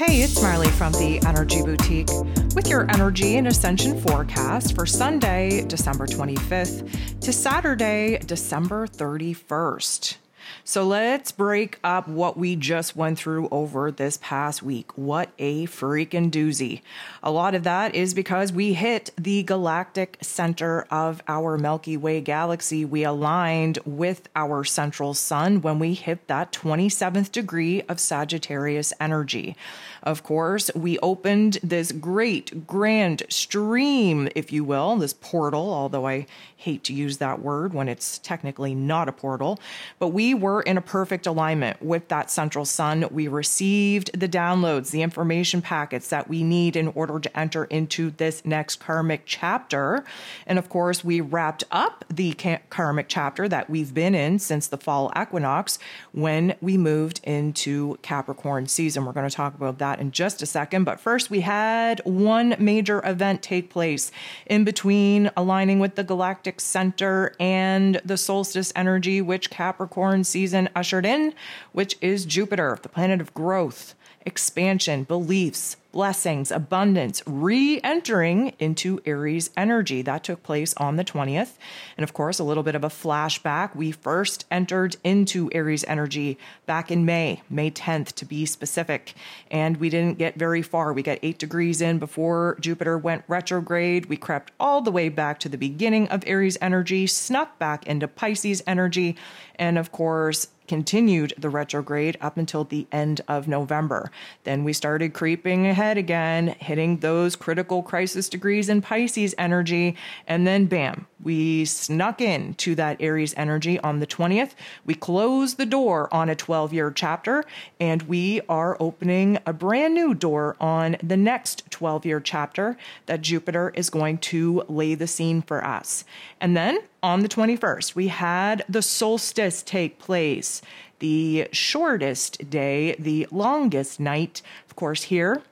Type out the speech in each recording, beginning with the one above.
Hey, it's Marley from the Energy Boutique with your energy and ascension forecast for Sunday, December 25th to Saturday, December 31st. So let's break up what we just went through over this past week. What a freaking doozy. A lot of that is because we hit the galactic center of our Milky Way galaxy. We aligned with our central sun when we hit that 27th degree of Sagittarius energy. Of course, we opened this great, grand stream, if you will, this portal, although I hate to use that word when it's technically not a portal. But we were in a perfect alignment with that central sun. We received the downloads, the information packets that we need in order to enter into this next karmic chapter. And of course, we wrapped up the karmic chapter that we've been in since the fall equinox when we moved into Capricorn season. We're going to talk about that in just a second. But first, we had one major event take place in between aligning with the galactic center and the solstice energy, which Capricorn season ushered in, which is Jupiter, the planet of growth, expansion, beliefs, blessings, abundance, re entering into Aries energy. That took place on the 20th. And of course, a little bit of a flashback. We first entered into Aries energy back in May, May 10th to be specific. And we didn't get very far. We got eight degrees in before Jupiter went retrograde. We crept all the way back to the beginning of Aries energy, snuck back into Pisces energy. And of course, continued the retrograde up until the end of November. Then we started creeping ahead again, hitting those critical crisis degrees in Pisces energy. And then, bam, we snuck in to that Aries energy on the 20th. We closed the door on a 12 year chapter, and we are opening a brand new door on the next 12 year chapter that Jupiter is going to lay the scene for us. And then on the 21st, we had the solstice take place, the shortest day, the longest night. Of course, here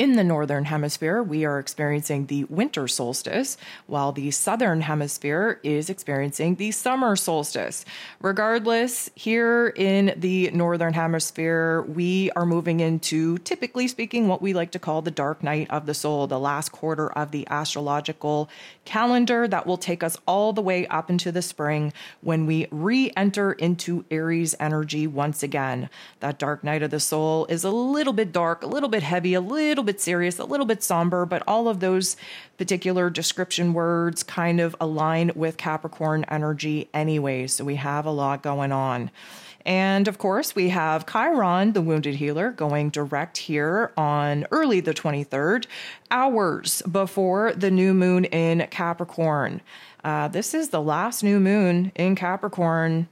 in the northern hemisphere, we are experiencing the winter solstice, while the southern hemisphere is experiencing the summer solstice. Regardless, here in the northern hemisphere, we are moving into, typically speaking, what we like to call the dark night of the soul, the last quarter of the astrological calendar that will take us all the way up into the spring when we re enter into Aries energy once again. That dark night of the soul is a little bit dark, a little bit heavy, a little bit bit serious, a little bit somber, but all of those particular description words kind of align with Capricorn energy anyway. So we have a lot going on. And of course, we have Chiron, the wounded healer, going direct here on early the 23rd, hours before the new moon in Capricorn. Uh, this is the last new moon in Capricorn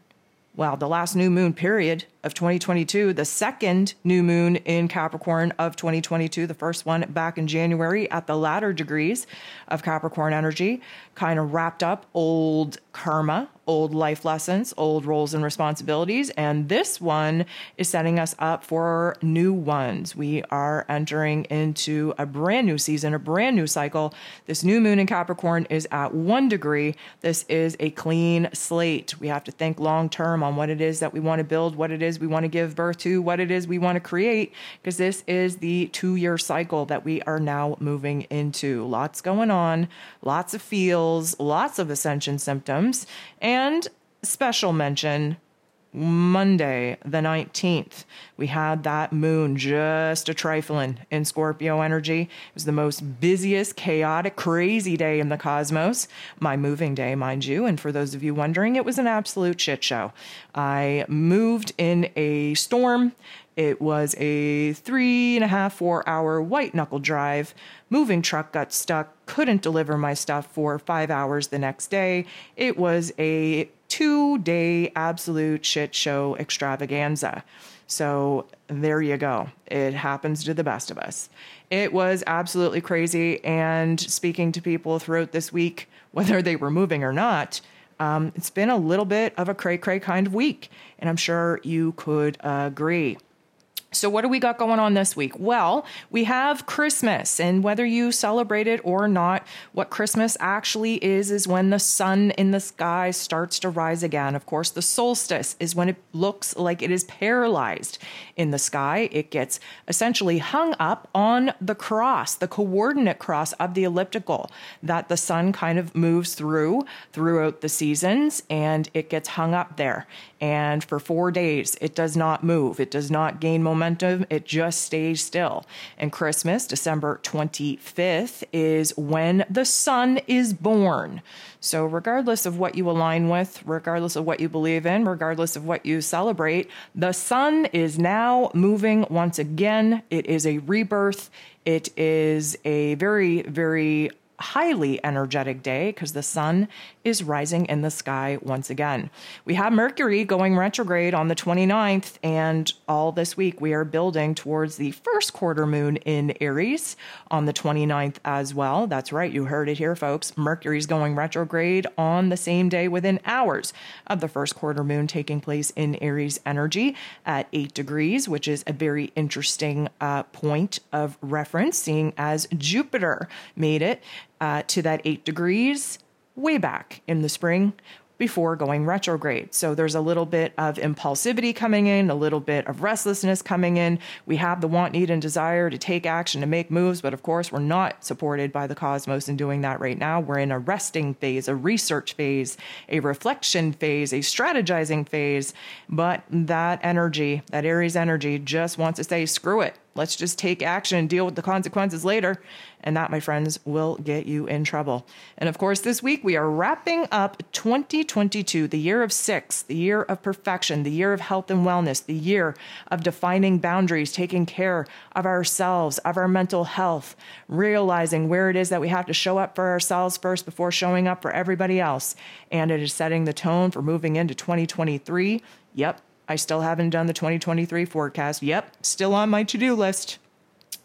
well, the last new moon period of 2022, the second new moon in Capricorn of 2022, the first one back in January at the latter degrees of Capricorn energy, kind of wrapped up old karma, old life lessons, old roles and responsibilities. And this one is setting us up for new ones. We are entering into a brand new season, a brand new cycle. This new moon in Capricorn is at one degree. This is a clean slate. We have to think long term on what it is that we want to build, what it is we want to give birth to, what it is we want to create, because this is the two year cycle that we are now moving into. Lots going on, lots of feels, lots of ascension symptoms. And special mention Monday, the 19th, we had that moon just a trifling in Scorpio energy. It was the most busiest, chaotic, crazy day in the cosmos. My moving day, mind you. And for those of you wondering, it was an absolute shit show. I moved in a storm. It was a three and a half, four hour white knuckle drive. Moving truck got stuck, couldn't deliver my stuff for five hours the next day. It was a two day absolute shit show extravaganza. So there you go. It happens to the best of us. It was absolutely crazy. And speaking to people throughout this week, whether they were moving or not, um, it's been a little bit of a cray cray kind of week. And I'm sure you could agree. So, what do we got going on this week? Well, we have Christmas, and whether you celebrate it or not, what Christmas actually is is when the sun in the sky starts to rise again. Of course, the solstice is when it looks like it is paralyzed in the sky. It gets essentially hung up on the cross, the coordinate cross of the elliptical that the sun kind of moves through throughout the seasons, and it gets hung up there. And for four days, it does not move, it does not gain momentum momentum, it just stays still. And Christmas, December 25th, is when the sun is born. So, regardless of what you align with, regardless of what you believe in, regardless of what you celebrate, the sun is now moving once again. It is a rebirth. It is a very, very highly energetic day because the sun is rising in the sky once again. We have Mercury going retrograde on the 29th, and all this week we are building towards the first quarter moon in Aries on the 29th as well. That's right, you heard it here, folks. Mercury's going retrograde on the same day within hours of the first quarter moon taking place in Aries energy at 8 degrees, which is a very interesting uh, point of reference, seeing as Jupiter made it uh, to that eight degrees way back in the spring before going retrograde. So there's a little bit of impulsivity coming in, a little bit of restlessness coming in. We have the want, need, and desire to take action, to make moves, but of course, we're not supported by the cosmos in doing that right now. We're in a resting phase, a research phase, a reflection phase, a strategizing phase. But that energy, that Aries energy, just wants to say, screw it. Let's just take action and deal with the consequences later. And that, my friends, will get you in trouble. And of course, this week we are wrapping up 2022, the year of six, the year of perfection, the year of health and wellness, the year of defining boundaries, taking care of ourselves, of our mental health, realizing where it is that we have to show up for ourselves first before showing up for everybody else. And it is setting the tone for moving into 2023. Yep, I still haven't done the 2023 forecast. Yep, still on my to do list.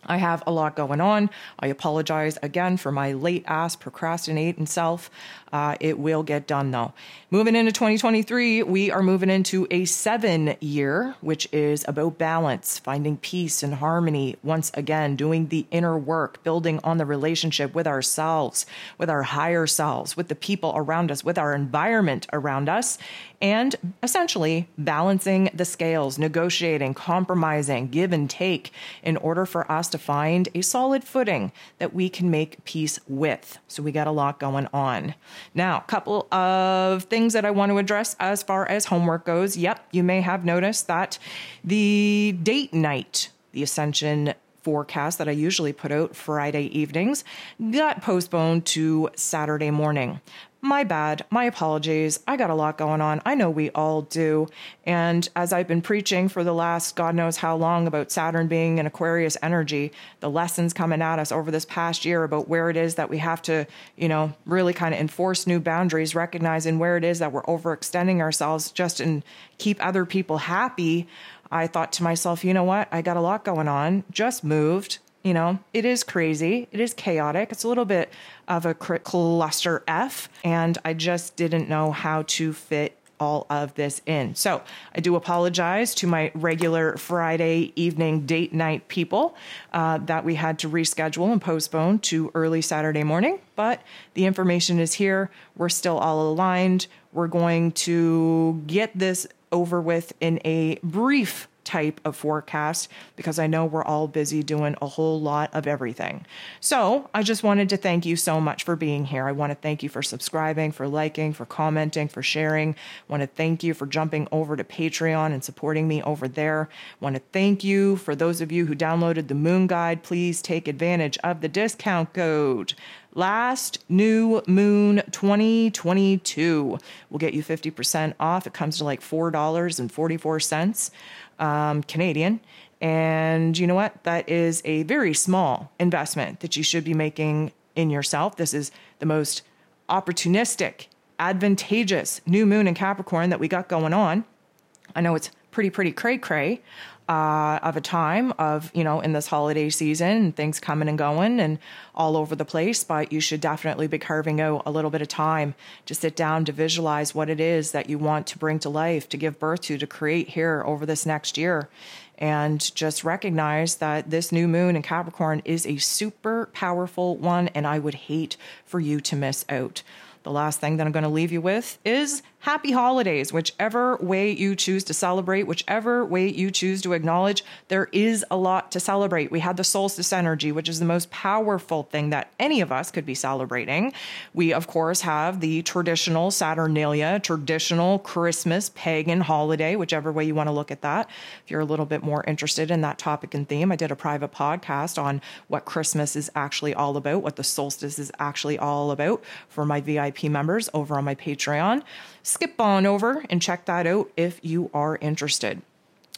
I have a lot going on. I apologize again for my late ass procrastinating self. Uh, it will get done though. Moving into 2023, we are moving into a seven year, which is about balance, finding peace and harmony. Once again, doing the inner work, building on the relationship with ourselves, with our higher selves, with the people around us, with our environment around us, and essentially balancing the scales, negotiating, compromising, give and take in order for us to find a solid footing that we can make peace with. So we got a lot going on. Now, a couple of things that I want to address as far as homework goes. Yep, you may have noticed that the date night, the Ascension forecast that I usually put out Friday evenings got postponed to Saturday morning. My bad. My apologies. I got a lot going on. I know we all do. And as I've been preaching for the last God knows how long about Saturn being an Aquarius energy, the lessons coming at us over this past year about where it is that we have to, you know, really kind of enforce new boundaries, recognizing where it is that we're overextending ourselves just and keep other people happy. I thought to myself, you know what? I got a lot going on. Just moved you know, it is crazy. It is chaotic. It's a little bit of a cluster F, and I just didn't know how to fit all of this in. So I do apologize to my regular Friday evening date night people uh, that we had to reschedule and postpone to early Saturday morning, but the information is here. We're still all aligned. We're going to get this over with in a brief type of forecast because I know we're all busy doing a whole lot of everything. So I just wanted to thank you so much for being here. I want to thank you for subscribing, for liking, for commenting, for sharing. I want to thank you for jumping over to Patreon and supporting me over there. I want to thank you for those of you who downloaded the Moon Guide. Please take advantage of the discount code last new moon 2022 will get you 50% off it comes to like $4.44 um, Canadian. And you know what? That is a very small investment that you should be making in yourself. This is the most opportunistic, advantageous new moon in Capricorn that we got going on. I know it's pretty, pretty cray cray uh, of a time of, you know, in this holiday season things coming and going and all over the place. But you should definitely be carving out a little bit of time to sit down to visualize what it is that you want to bring to life, to give birth to, to create here over this next year. And just recognize that this new moon in Capricorn is a super powerful one, and I would hate for you to miss out. The last thing that I'm going to leave you with is happy holidays, whichever way you choose to celebrate, whichever way you choose to acknowledge, there is a lot to celebrate. We had the solstice energy, which is the most powerful thing that any of us could be celebrating. We, of course, have the traditional Saturnalia, traditional Christmas pagan holiday, whichever way you want to look at that. If you're a little bit more interested in that topic and theme, I did a private podcast on what Christmas is actually all about, what the solstice is actually all about for my VIP members over on my Patreon skip on over and check that out if you are interested.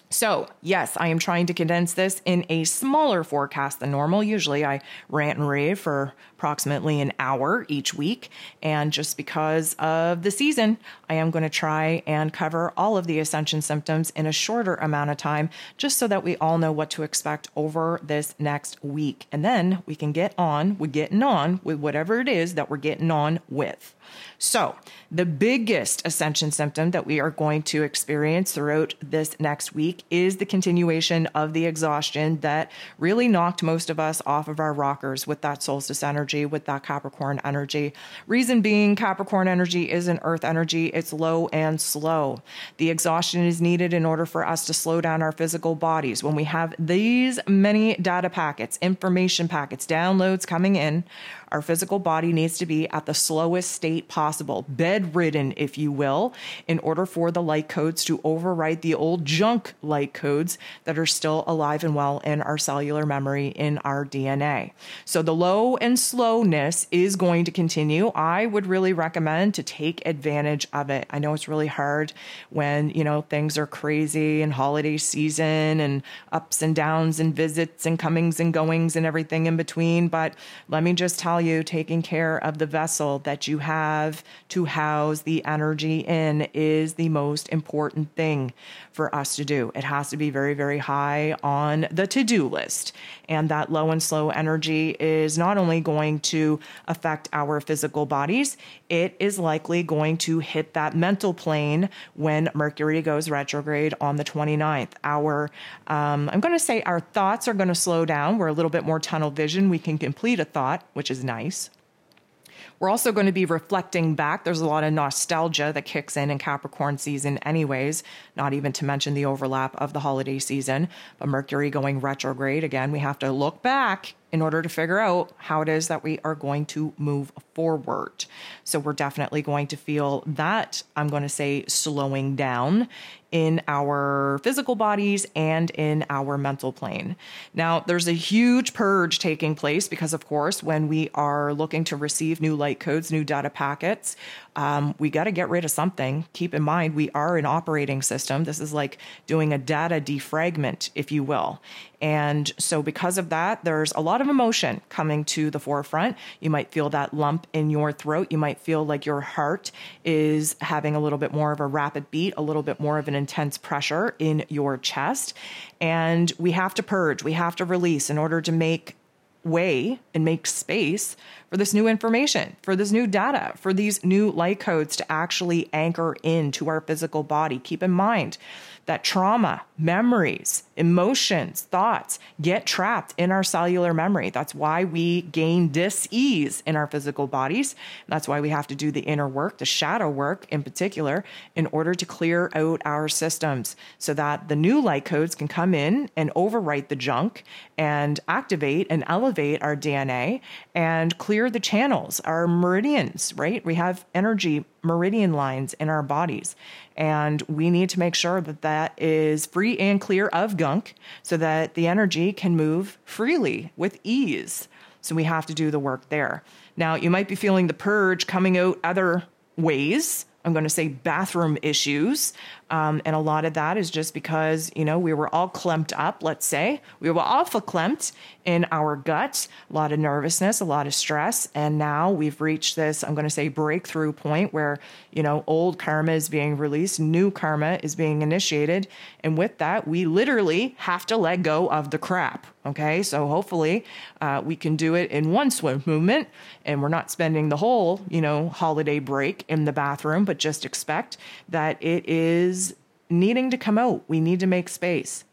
So, yes, I am trying to condense this in a smaller forecast than normal. Usually I rant and rave for approximately an hour each week. And just because of the season, I am going to try and cover all of the ascension symptoms in a shorter amount of time, just so that we all know what to expect over this next week. And then we can get on with getting on with whatever it is that we're getting on with. So, the biggest ascension symptom that we are going to experience throughout this next week is the continuation of the exhaustion that really knocked most of us off of our rockers with that solstice energy, with that Capricorn energy. Reason being, Capricorn energy is an earth energy, it's low and slow. The exhaustion is needed in order for us to slow down our physical bodies. When we have these many data packets, information packets, downloads coming in, our physical body needs to be at the slowest state possible, bedridden, if you will, in order for the light codes to overwrite the old junk light codes that are still alive and well in our cellular memory in our DNA. So the low and slowness is going to continue. I would really recommend to take advantage of it. I know it's really hard when, you know, things are crazy and holiday season and ups and downs and visits and comings and goings and everything in between, but let me just tell value taking care of the vessel that you have to house the energy in is the most important thing for us to do. It has to be very, very high on the to do list. And that low and slow energy is not only going to affect our physical bodies, it is likely going to hit that mental plane when Mercury goes retrograde on the 29th. Our, um, I'm going to say our thoughts are going to slow down. We're a little bit more tunnel vision. We can complete a thought, which is nice. We're also going to be reflecting back. There's a lot of nostalgia that kicks in in Capricorn season, anyways, not even to mention the overlap of the holiday season. But Mercury going retrograde, again, we have to look back in order to figure out how it is that we are going to move forward. So we're definitely going to feel that, I'm going to say, slowing down in our physical bodies and in our mental plane. Now, there's a huge purge taking place because, of course, when we are looking to receive new light codes, new data packets, um, we got to get rid of something. Keep in mind, we are an operating system. This is like doing a data defragment, if you will. And so, because of that, there's a lot of emotion coming to the forefront. You might feel that lump in your throat. You might feel like your heart is having a little bit more of a rapid beat, a little bit more of an intense pressure in your chest. And we have to purge, we have to release in order to make way and make space for this new information, for this new data, for these new light codes to actually anchor into our physical body. Keep in mind that trauma, memories, emotions, thoughts get trapped in our cellular memory. That's why we gain dis-ease in our physical bodies. That's why we have to do the inner work, the shadow work in particular, in order to clear out our systems so that the new light codes can come in and overwrite the junk and activate and elevate our DNA and clear the channels, our meridians, right? We have energy meridian lines in our bodies. And we need to make sure that that is free and clear of gunk so that the energy can move freely with ease. So we have to do the work there. Now, you might be feeling the purge coming out other ways. I'm going to say bathroom issues. Um, and a lot of that is just because, you know, we were all clamped up, let's say. We were all clamped in our gut, a lot of nervousness, a lot of stress. And now we've reached this, I'm going to say, breakthrough point where, you know, old karma is being released, new karma is being initiated. And with that, we literally have to let go of the crap. Okay. So hopefully uh, we can do it in one swim movement and we're not spending the whole, you know, holiday break in the bathroom, but just expect that it is needing to come out. We need to make space.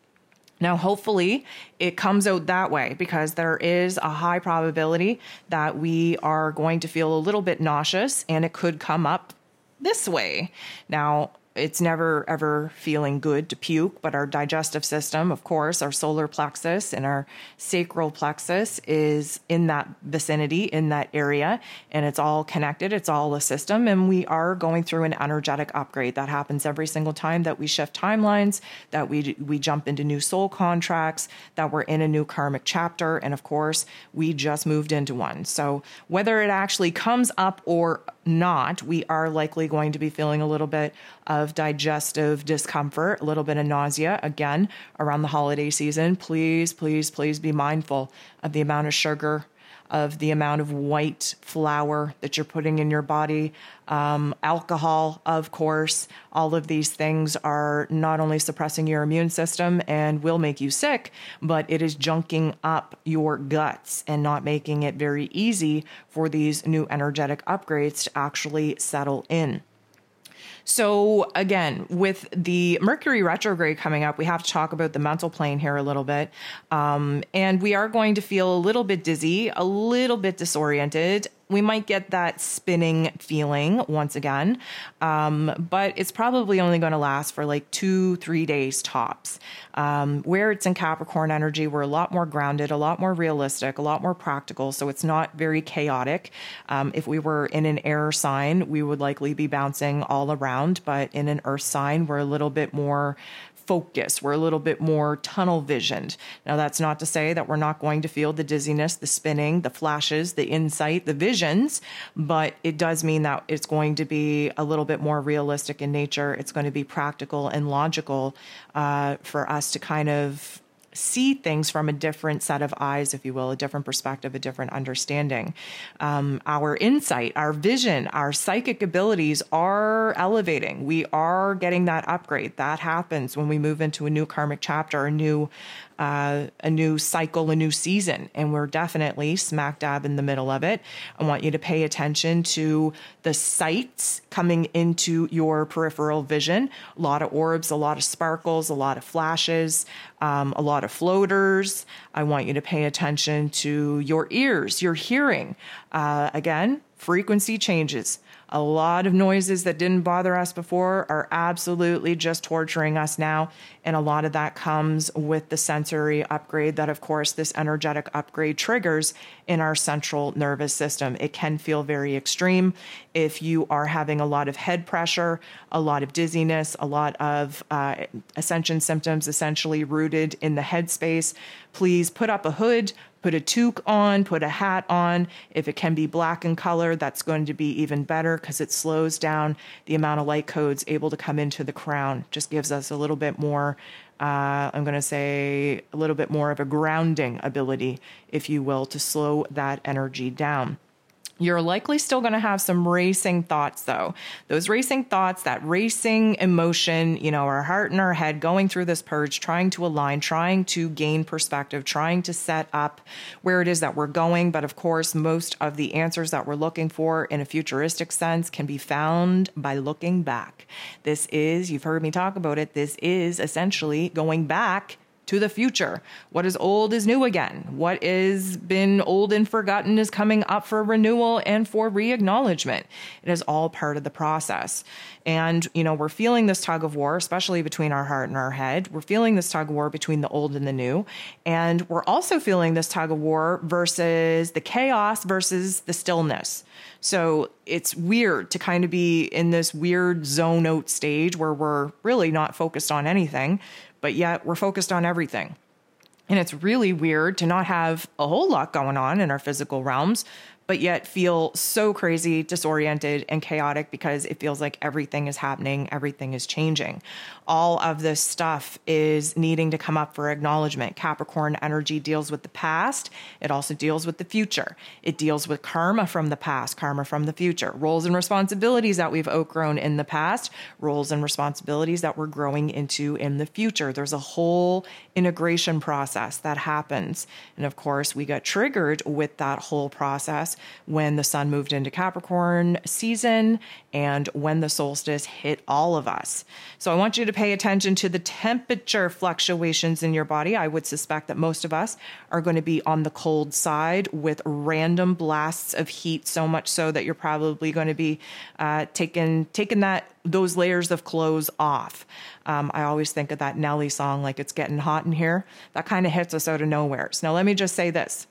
Now, hopefully, it comes out that way because there is a high probability that we are going to feel a little bit nauseous and it could come up this way. Now, it's never ever feeling good to puke, but our digestive system, of course, our solar plexus and our sacral plexus is in that vicinity, in that area, and it's all connected. It's all a system, and we are going through an energetic upgrade that happens every single time that we shift timelines, that we we jump into new soul contracts, that we're in a new karmic chapter, and of course, we just moved into one. So whether it actually comes up or not, we are likely going to be feeling a little bit of digestive discomfort, a little bit of nausea again around the holiday season. Please, please, please be mindful of the amount of sugar, of the amount of white flour that you're putting in your body. Um, alcohol, of course, all of these things are not only suppressing your immune system and will make you sick, but it is junking up your guts and not making it very easy for these new energetic upgrades to actually settle in. So, again, with the Mercury retrograde coming up, we have to talk about the mental plane here a little bit. Um, and we are going to feel a little bit dizzy, a little bit disoriented, we might get that spinning feeling once again, um, but it's probably only going to last for like two, three days tops. Um, where it's in Capricorn energy, we're a lot more grounded, a lot more realistic, a lot more practical, so it's not very chaotic. Um, if we were in an air sign, we would likely be bouncing all around, but in an earth sign, we're a little bit more focused. We're a little bit more tunnel visioned. Now, that's not to say that we're not going to feel the dizziness, the spinning, the flashes, the insight, the visions, but it does mean that it's going to be a little bit more realistic in nature. It's going to be practical and logical uh, for us to kind of see things from a different set of eyes, if you will, a different perspective, a different understanding. Um, our insight, our vision, our psychic abilities are elevating. We are getting that upgrade. That happens when we move into a new karmic chapter, a new uh, a new cycle, a new season, and we're definitely smack dab in the middle of it. I want you to pay attention to the sights coming into your peripheral vision. A lot of orbs, a lot of sparkles, a lot of flashes, um, a lot of floaters. I want you to pay attention to your ears, your hearing. Uh, again, frequency changes. A lot of noises that didn't bother us before are absolutely just torturing us now. And a lot of that comes with the sensory upgrade that, of course, this energetic upgrade triggers in our central nervous system. It can feel very extreme if you are having a lot of head pressure, a lot of dizziness, a lot of uh, ascension symptoms essentially rooted in the head space. Please put up a hood, put a toque on, put a hat on. If it can be black in color, that's going to be even better because it slows down the amount of light codes able to come into the crown. Just gives us a little bit more, uh, I'm going to say, a little bit more of a grounding ability, if you will, to slow that energy down. You're likely still going to have some racing thoughts, though. Those racing thoughts, that racing emotion, you know, our heart and our head going through this purge, trying to align, trying to gain perspective, trying to set up where it is that we're going. But of course, most of the answers that we're looking for in a futuristic sense can be found by looking back. This is, you've heard me talk about it, this is essentially going back to the future. What is old is new again. What is been old and forgotten is coming up for renewal and for re-acknowledgement. It is all part of the process. And, you know, we're feeling this tug of war, especially between our heart and our head. We're feeling this tug of war between the old and the new. And we're also feeling this tug of war versus the chaos versus the stillness. So it's weird to kind of be in this weird zone out stage where we're really not focused on anything but yet we're focused on everything. And it's really weird to not have a whole lot going on in our physical realms, but yet feel so crazy, disoriented, and chaotic because it feels like everything is happening, everything is changing. All of this stuff is needing to come up for acknowledgement. Capricorn energy deals with the past, it also deals with the future. It deals with karma from the past, karma from the future, roles and responsibilities that we've outgrown in the past, roles and responsibilities that we're growing into in the future. There's a whole integration process that happens. And of course, we got triggered with that whole process when the sun moved into Capricorn season and when the solstice hit all of us. So I want you to pay attention to the temperature fluctuations in your body. I would suspect that most of us are going to be on the cold side with random blasts of heat, so much so that you're probably going to be uh, taking taking that those layers of clothes off. Um, I always think of that Nelly song, like it's getting hot in here. That kind of hits us out of nowhere. So now let me just say this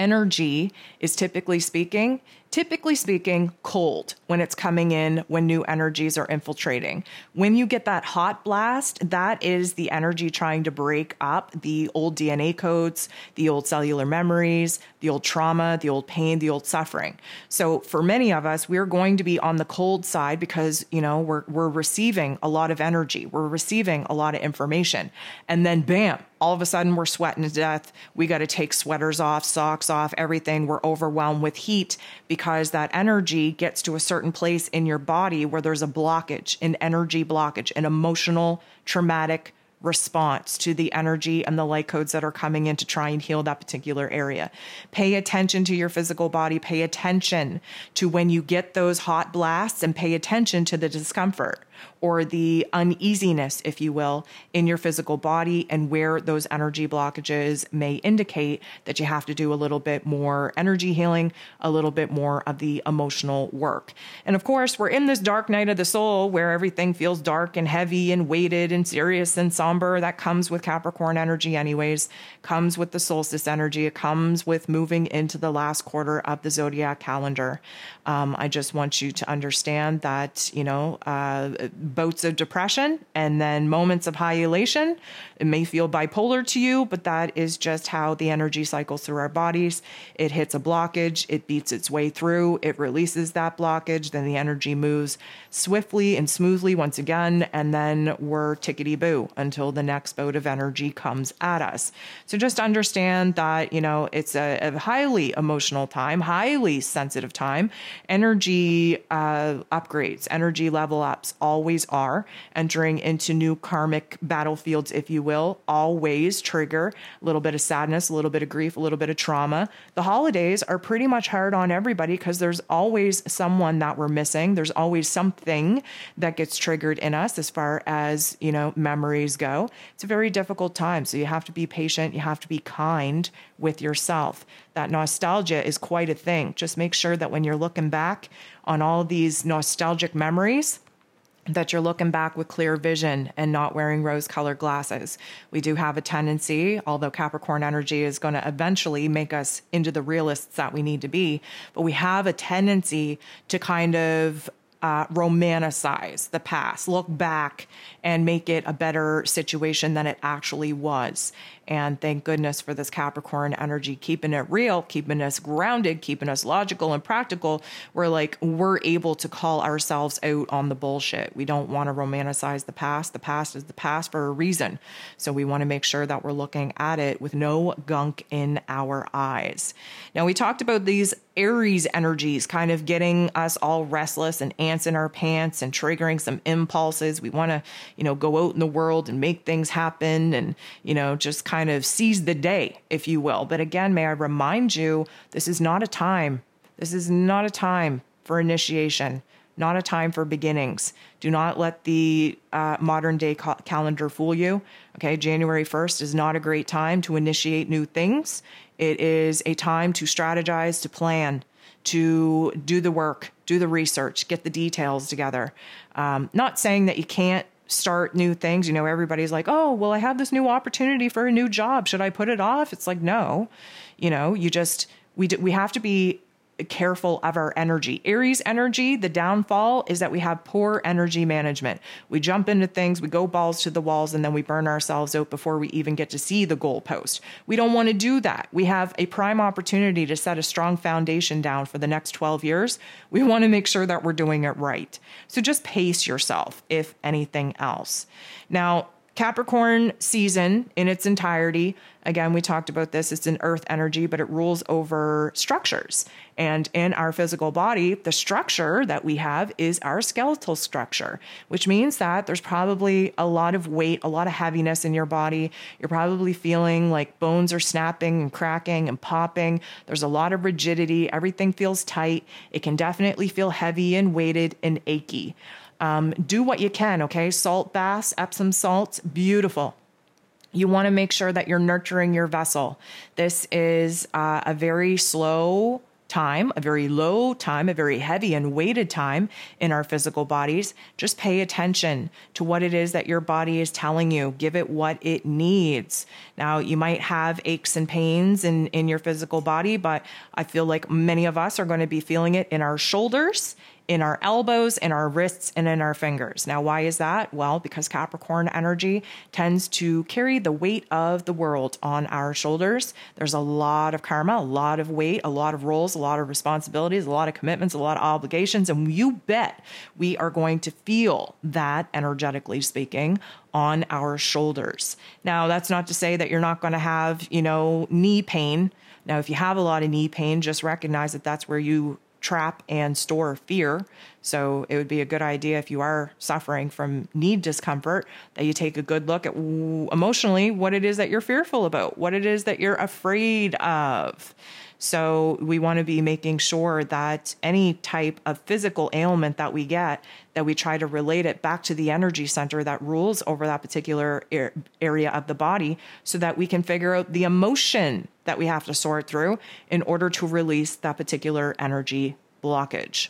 energy is typically speaking typically speaking, cold when it's coming in, when new energies are infiltrating. When you get that hot blast, that is the energy trying to break up the old DNA codes, the old cellular memories, the old trauma, the old pain, the old suffering. So for many of us, we're going to be on the cold side because, you know, we're, we're receiving a lot of energy, we're receiving a lot of information. And then bam, all of a sudden we're sweating to death. We got to take sweaters off, socks off, everything. We're overwhelmed with heat because because that energy gets to a certain place in your body where there's a blockage, an energy blockage, an emotional, traumatic response to the energy and the light codes that are coming in to try and heal that particular area. Pay attention to your physical body. Pay attention to when you get those hot blasts and pay attention to the discomfort or the uneasiness, if you will, in your physical body and where those energy blockages may indicate that you have to do a little bit more energy healing, a little bit more of the emotional work. And of course, we're in this dark night of the soul where everything feels dark and heavy and weighted and serious and somber. That comes with Capricorn energy, anyways, comes with the solstice energy. It comes with moving into the last quarter of the zodiac calendar. Um, I just want you to understand that, you know, uh, bouts of depression and then moments of high elation. It may feel bipolar to you, but that is just how the energy cycles through our bodies. It hits a blockage, it beats its way through, it releases that blockage, then the energy moves swiftly and smoothly once again, and then we're tickety boo until the next boat of energy comes at us. So just understand that, you know, it's a, a highly emotional time, highly sensitive time. Energy uh, upgrades, energy level ups always are entering into new karmic battlefields, if you will, always trigger a little bit of sadness, a little bit of grief, a little bit of trauma. The holidays are pretty much hard on everybody because there's always someone that we're missing. There's always something that gets triggered in us as far as, you know, memories go. It's a very difficult time. So you have to be patient, you have to be kind with yourself. That nostalgia is quite a thing. Just make sure that when you're looking back on all these nostalgic memories, that you're looking back with clear vision and not wearing rose colored glasses. We do have a tendency, although Capricorn energy is going to eventually make us into the realists that we need to be, but we have a tendency to kind of uh, romanticize the past, look back and make it a better situation than it actually was. And thank goodness for this Capricorn energy, keeping it real, keeping us grounded, keeping us logical and practical. We're like, we're able to call ourselves out on the bullshit. We don't want to romanticize the past. The past is the past for a reason. So we want to make sure that we're looking at it with no gunk in our eyes. Now, we talked about these Aries energies kind of getting us all restless and ants in our pants and triggering some impulses. We want to, you know, go out in the world and make things happen and, you know, just kind of seize the day, if you will. But again, may I remind you, this is not a time. This is not a time for initiation, not a time for beginnings. Do not let the uh, modern day ca- calendar fool you. Okay, January 1st is not a great time to initiate new things. It is a time to strategize, to plan, to do the work, do the research, get the details together. Um, not saying that you can't start new things. You know, everybody's like, oh, well, I have this new opportunity for a new job. Should I put it off? It's like, no, you know, you just, we, do, we have to be careful of our energy. Aries energy, the downfall is that we have poor energy management. We jump into things, we go balls to the walls, and then we burn ourselves out before we even get to see the goalpost. We don't want to do that. We have a prime opportunity to set a strong foundation down for the next 12 years. We want to make sure that we're doing it right. So just pace yourself, if anything else. Now, Capricorn season in its entirety, again, we talked about this, it's an earth energy, but it rules over structures. And in our physical body, the structure that we have is our skeletal structure, which means that there's probably a lot of weight, a lot of heaviness in your body. You're probably feeling like bones are snapping and cracking and popping. There's a lot of rigidity. Everything feels tight. It can definitely feel heavy and weighted and achy. Um, do what you can, okay? Salt baths, Epsom salts, beautiful. You want to make sure that you're nurturing your vessel. This is uh, a very slow time, a very low time, a very heavy and weighted time in our physical bodies. Just pay attention to what it is that your body is telling you. Give it what it needs. Now, you might have aches and pains in, in your physical body, but I feel like many of us are going to be feeling it in our shoulders in our elbows, in our wrists, and in our fingers. Now, why is that? Well, because Capricorn energy tends to carry the weight of the world on our shoulders. There's a lot of karma, a lot of weight, a lot of roles, a lot of responsibilities, a lot of commitments, a lot of obligations. And you bet we are going to feel that, energetically speaking, on our shoulders. Now, that's not to say that you're not going to have, you know, knee pain. Now, if you have a lot of knee pain, just recognize that that's where you trap and store fear. So it would be a good idea if you are suffering from need discomfort that you take a good look at emotionally what it is that you're fearful about, what it is that you're afraid of. So we want to be making sure that any type of physical ailment that we get, that we try to relate it back to the energy center that rules over that particular area of the body so that we can figure out the emotion that we have to sort through in order to release that particular energy blockage.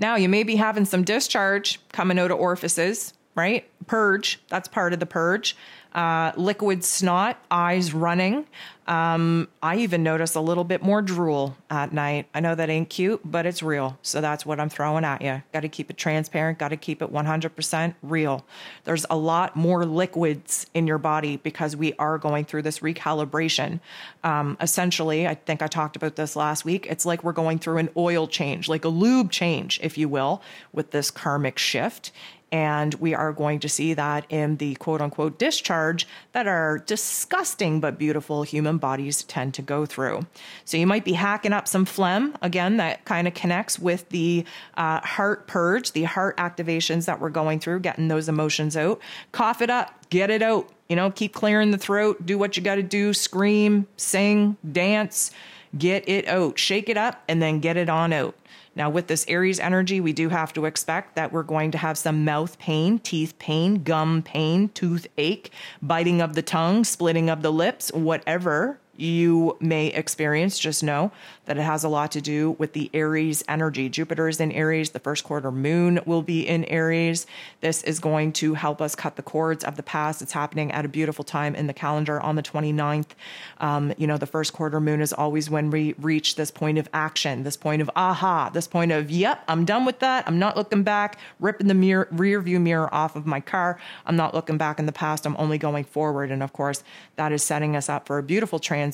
Now, you may be having some discharge coming out of orifices, right? Purge, that's part of the purge uh, liquid snot, eyes running. Um, I even notice a little bit more drool at night. I know that ain't cute, but it's real. So that's what I'm throwing at you. Got to keep it transparent, got to keep it 100% real. There's a lot more liquids in your body because we are going through this recalibration. Um, essentially, I think I talked about this last week. It's like we're going through an oil change, like a lube change, if you will, with this karmic shift. And we are going to see that in the quote unquote discharge that our disgusting but beautiful human bodies tend to go through. So you might be hacking up some phlegm. Again, that kind of connects with the uh, heart purge, the heart activations that we're going through, getting those emotions out. Cough it up, get it out. You know, keep clearing the throat, do what you got to do, scream, sing, dance, get it out, shake it up, and then get it on out. Now, with this Aries energy, we do have to expect that we're going to have some mouth pain, teeth pain, gum pain, toothache, biting of the tongue, splitting of the lips, whatever you may experience, just know that it has a lot to do with the Aries energy. Jupiter is in Aries. The first quarter moon will be in Aries. This is going to help us cut the cords of the past. It's happening at a beautiful time in the calendar on the 29th. Um, you know, the first quarter moon is always when we reach this point of action, this point of aha, this point of, yep, I'm done with that. I'm not looking back, ripping the mirror, rear view mirror off of my car. I'm not looking back in the past. I'm only going forward. And of course, that is setting us up for a beautiful transition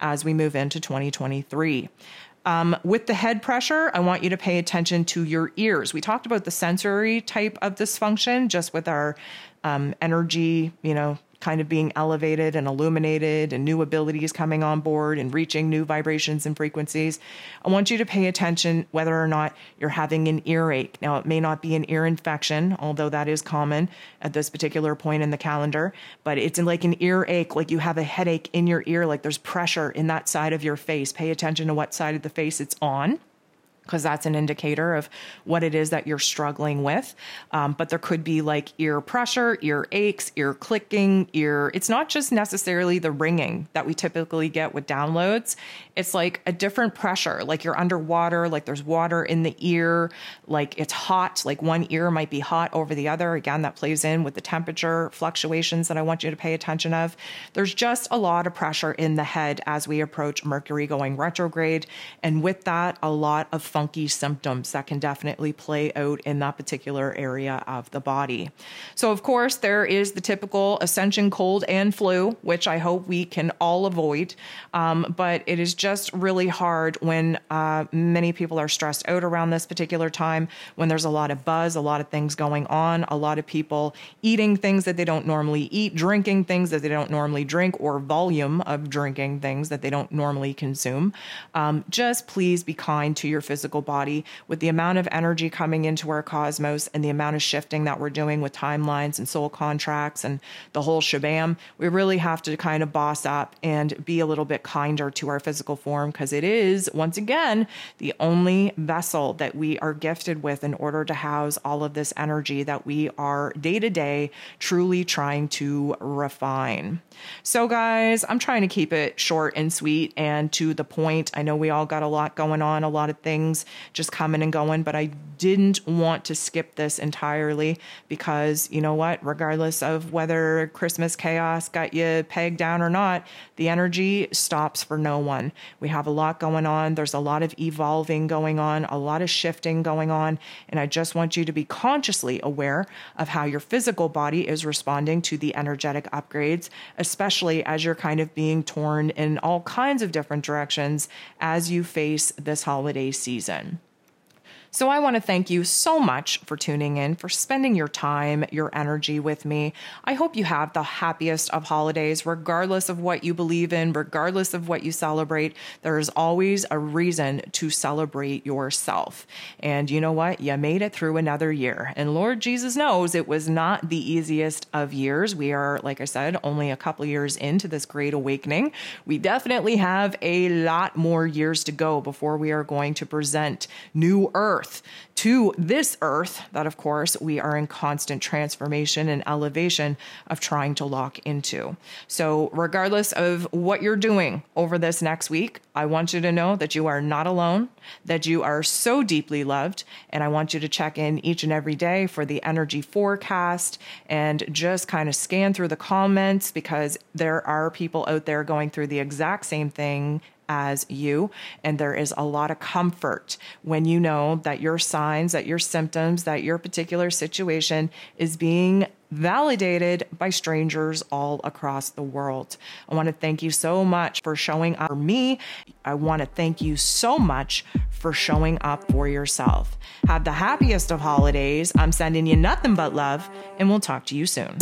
as we move into 2023. Um, with the head pressure, I want you to pay attention to your ears. We talked about the sensory type of dysfunction just with our um, energy, you know, kind of being elevated and illuminated and new abilities coming on board and reaching new vibrations and frequencies. I want you to pay attention whether or not you're having an earache. Now, it may not be an ear infection, although that is common at this particular point in the calendar, but it's like an earache, like you have a headache in your ear, like there's pressure in that side of your face. Pay attention to what side of the face it's on because that's an indicator of what it is that you're struggling with. Um, but there could be like ear pressure, ear aches, ear clicking, ear. It's not just necessarily the ringing that we typically get with downloads. It's like a different pressure, like you're underwater, like there's water in the ear, like it's hot, like one ear might be hot over the other. Again, that plays in with the temperature fluctuations that I want you to pay attention of. There's just a lot of pressure in the head as we approach Mercury going retrograde. And with that, a lot of funky symptoms that can definitely play out in that particular area of the body. So, of course, there is the typical ascension cold and flu, which I hope we can all avoid. Um, but it is just really hard when uh, many people are stressed out around this particular time, when there's a lot of buzz, a lot of things going on, a lot of people eating things that they don't normally eat, drinking things that they don't normally drink, or volume of drinking things that they don't normally consume. Um, just please be kind to your physical physical body, with the amount of energy coming into our cosmos and the amount of shifting that we're doing with timelines and soul contracts and the whole shabam, we really have to kind of boss up and be a little bit kinder to our physical form because it is, once again, the only vessel that we are gifted with in order to house all of this energy that we are day to day truly trying to refine. So, guys, I'm trying to keep it short and sweet and to the point. I know we all got a lot going on, a lot of things just coming and going, but I didn't want to skip this entirely because you know what? Regardless of whether Christmas chaos got you pegged down or not, the energy stops for no one. We have a lot going on. There's a lot of evolving going on, a lot of shifting going on. And I just want you to be consciously aware of how your physical body is responding to the energetic upgrades, especially as you're kind of being torn in all kinds of different directions as you face this holiday season season. So I want to thank you so much for tuning in, for spending your time, your energy with me. I hope you have the happiest of holidays, regardless of what you believe in, regardless of what you celebrate. There is always a reason to celebrate yourself. And you know what? You made it through another year. And Lord Jesus knows it was not the easiest of years. We are, like I said, only a couple years into this great awakening. We definitely have a lot more years to go before we are going to present new earth earth to this earth that, of course, we are in constant transformation and elevation of trying to lock into. So, regardless of what you're doing over this next week, I want you to know that you are not alone, that you are so deeply loved. And I want you to check in each and every day for the energy forecast and just kind of scan through the comments because there are people out there going through the exact same thing as you. And there is a lot of comfort when you know that your signs, that your symptoms, that your particular situation is being validated by strangers all across the world. I want to thank you so much for showing up for me. I want to thank you so much for showing up for yourself. Have the happiest of holidays. I'm sending you nothing but love, and we'll talk to you soon.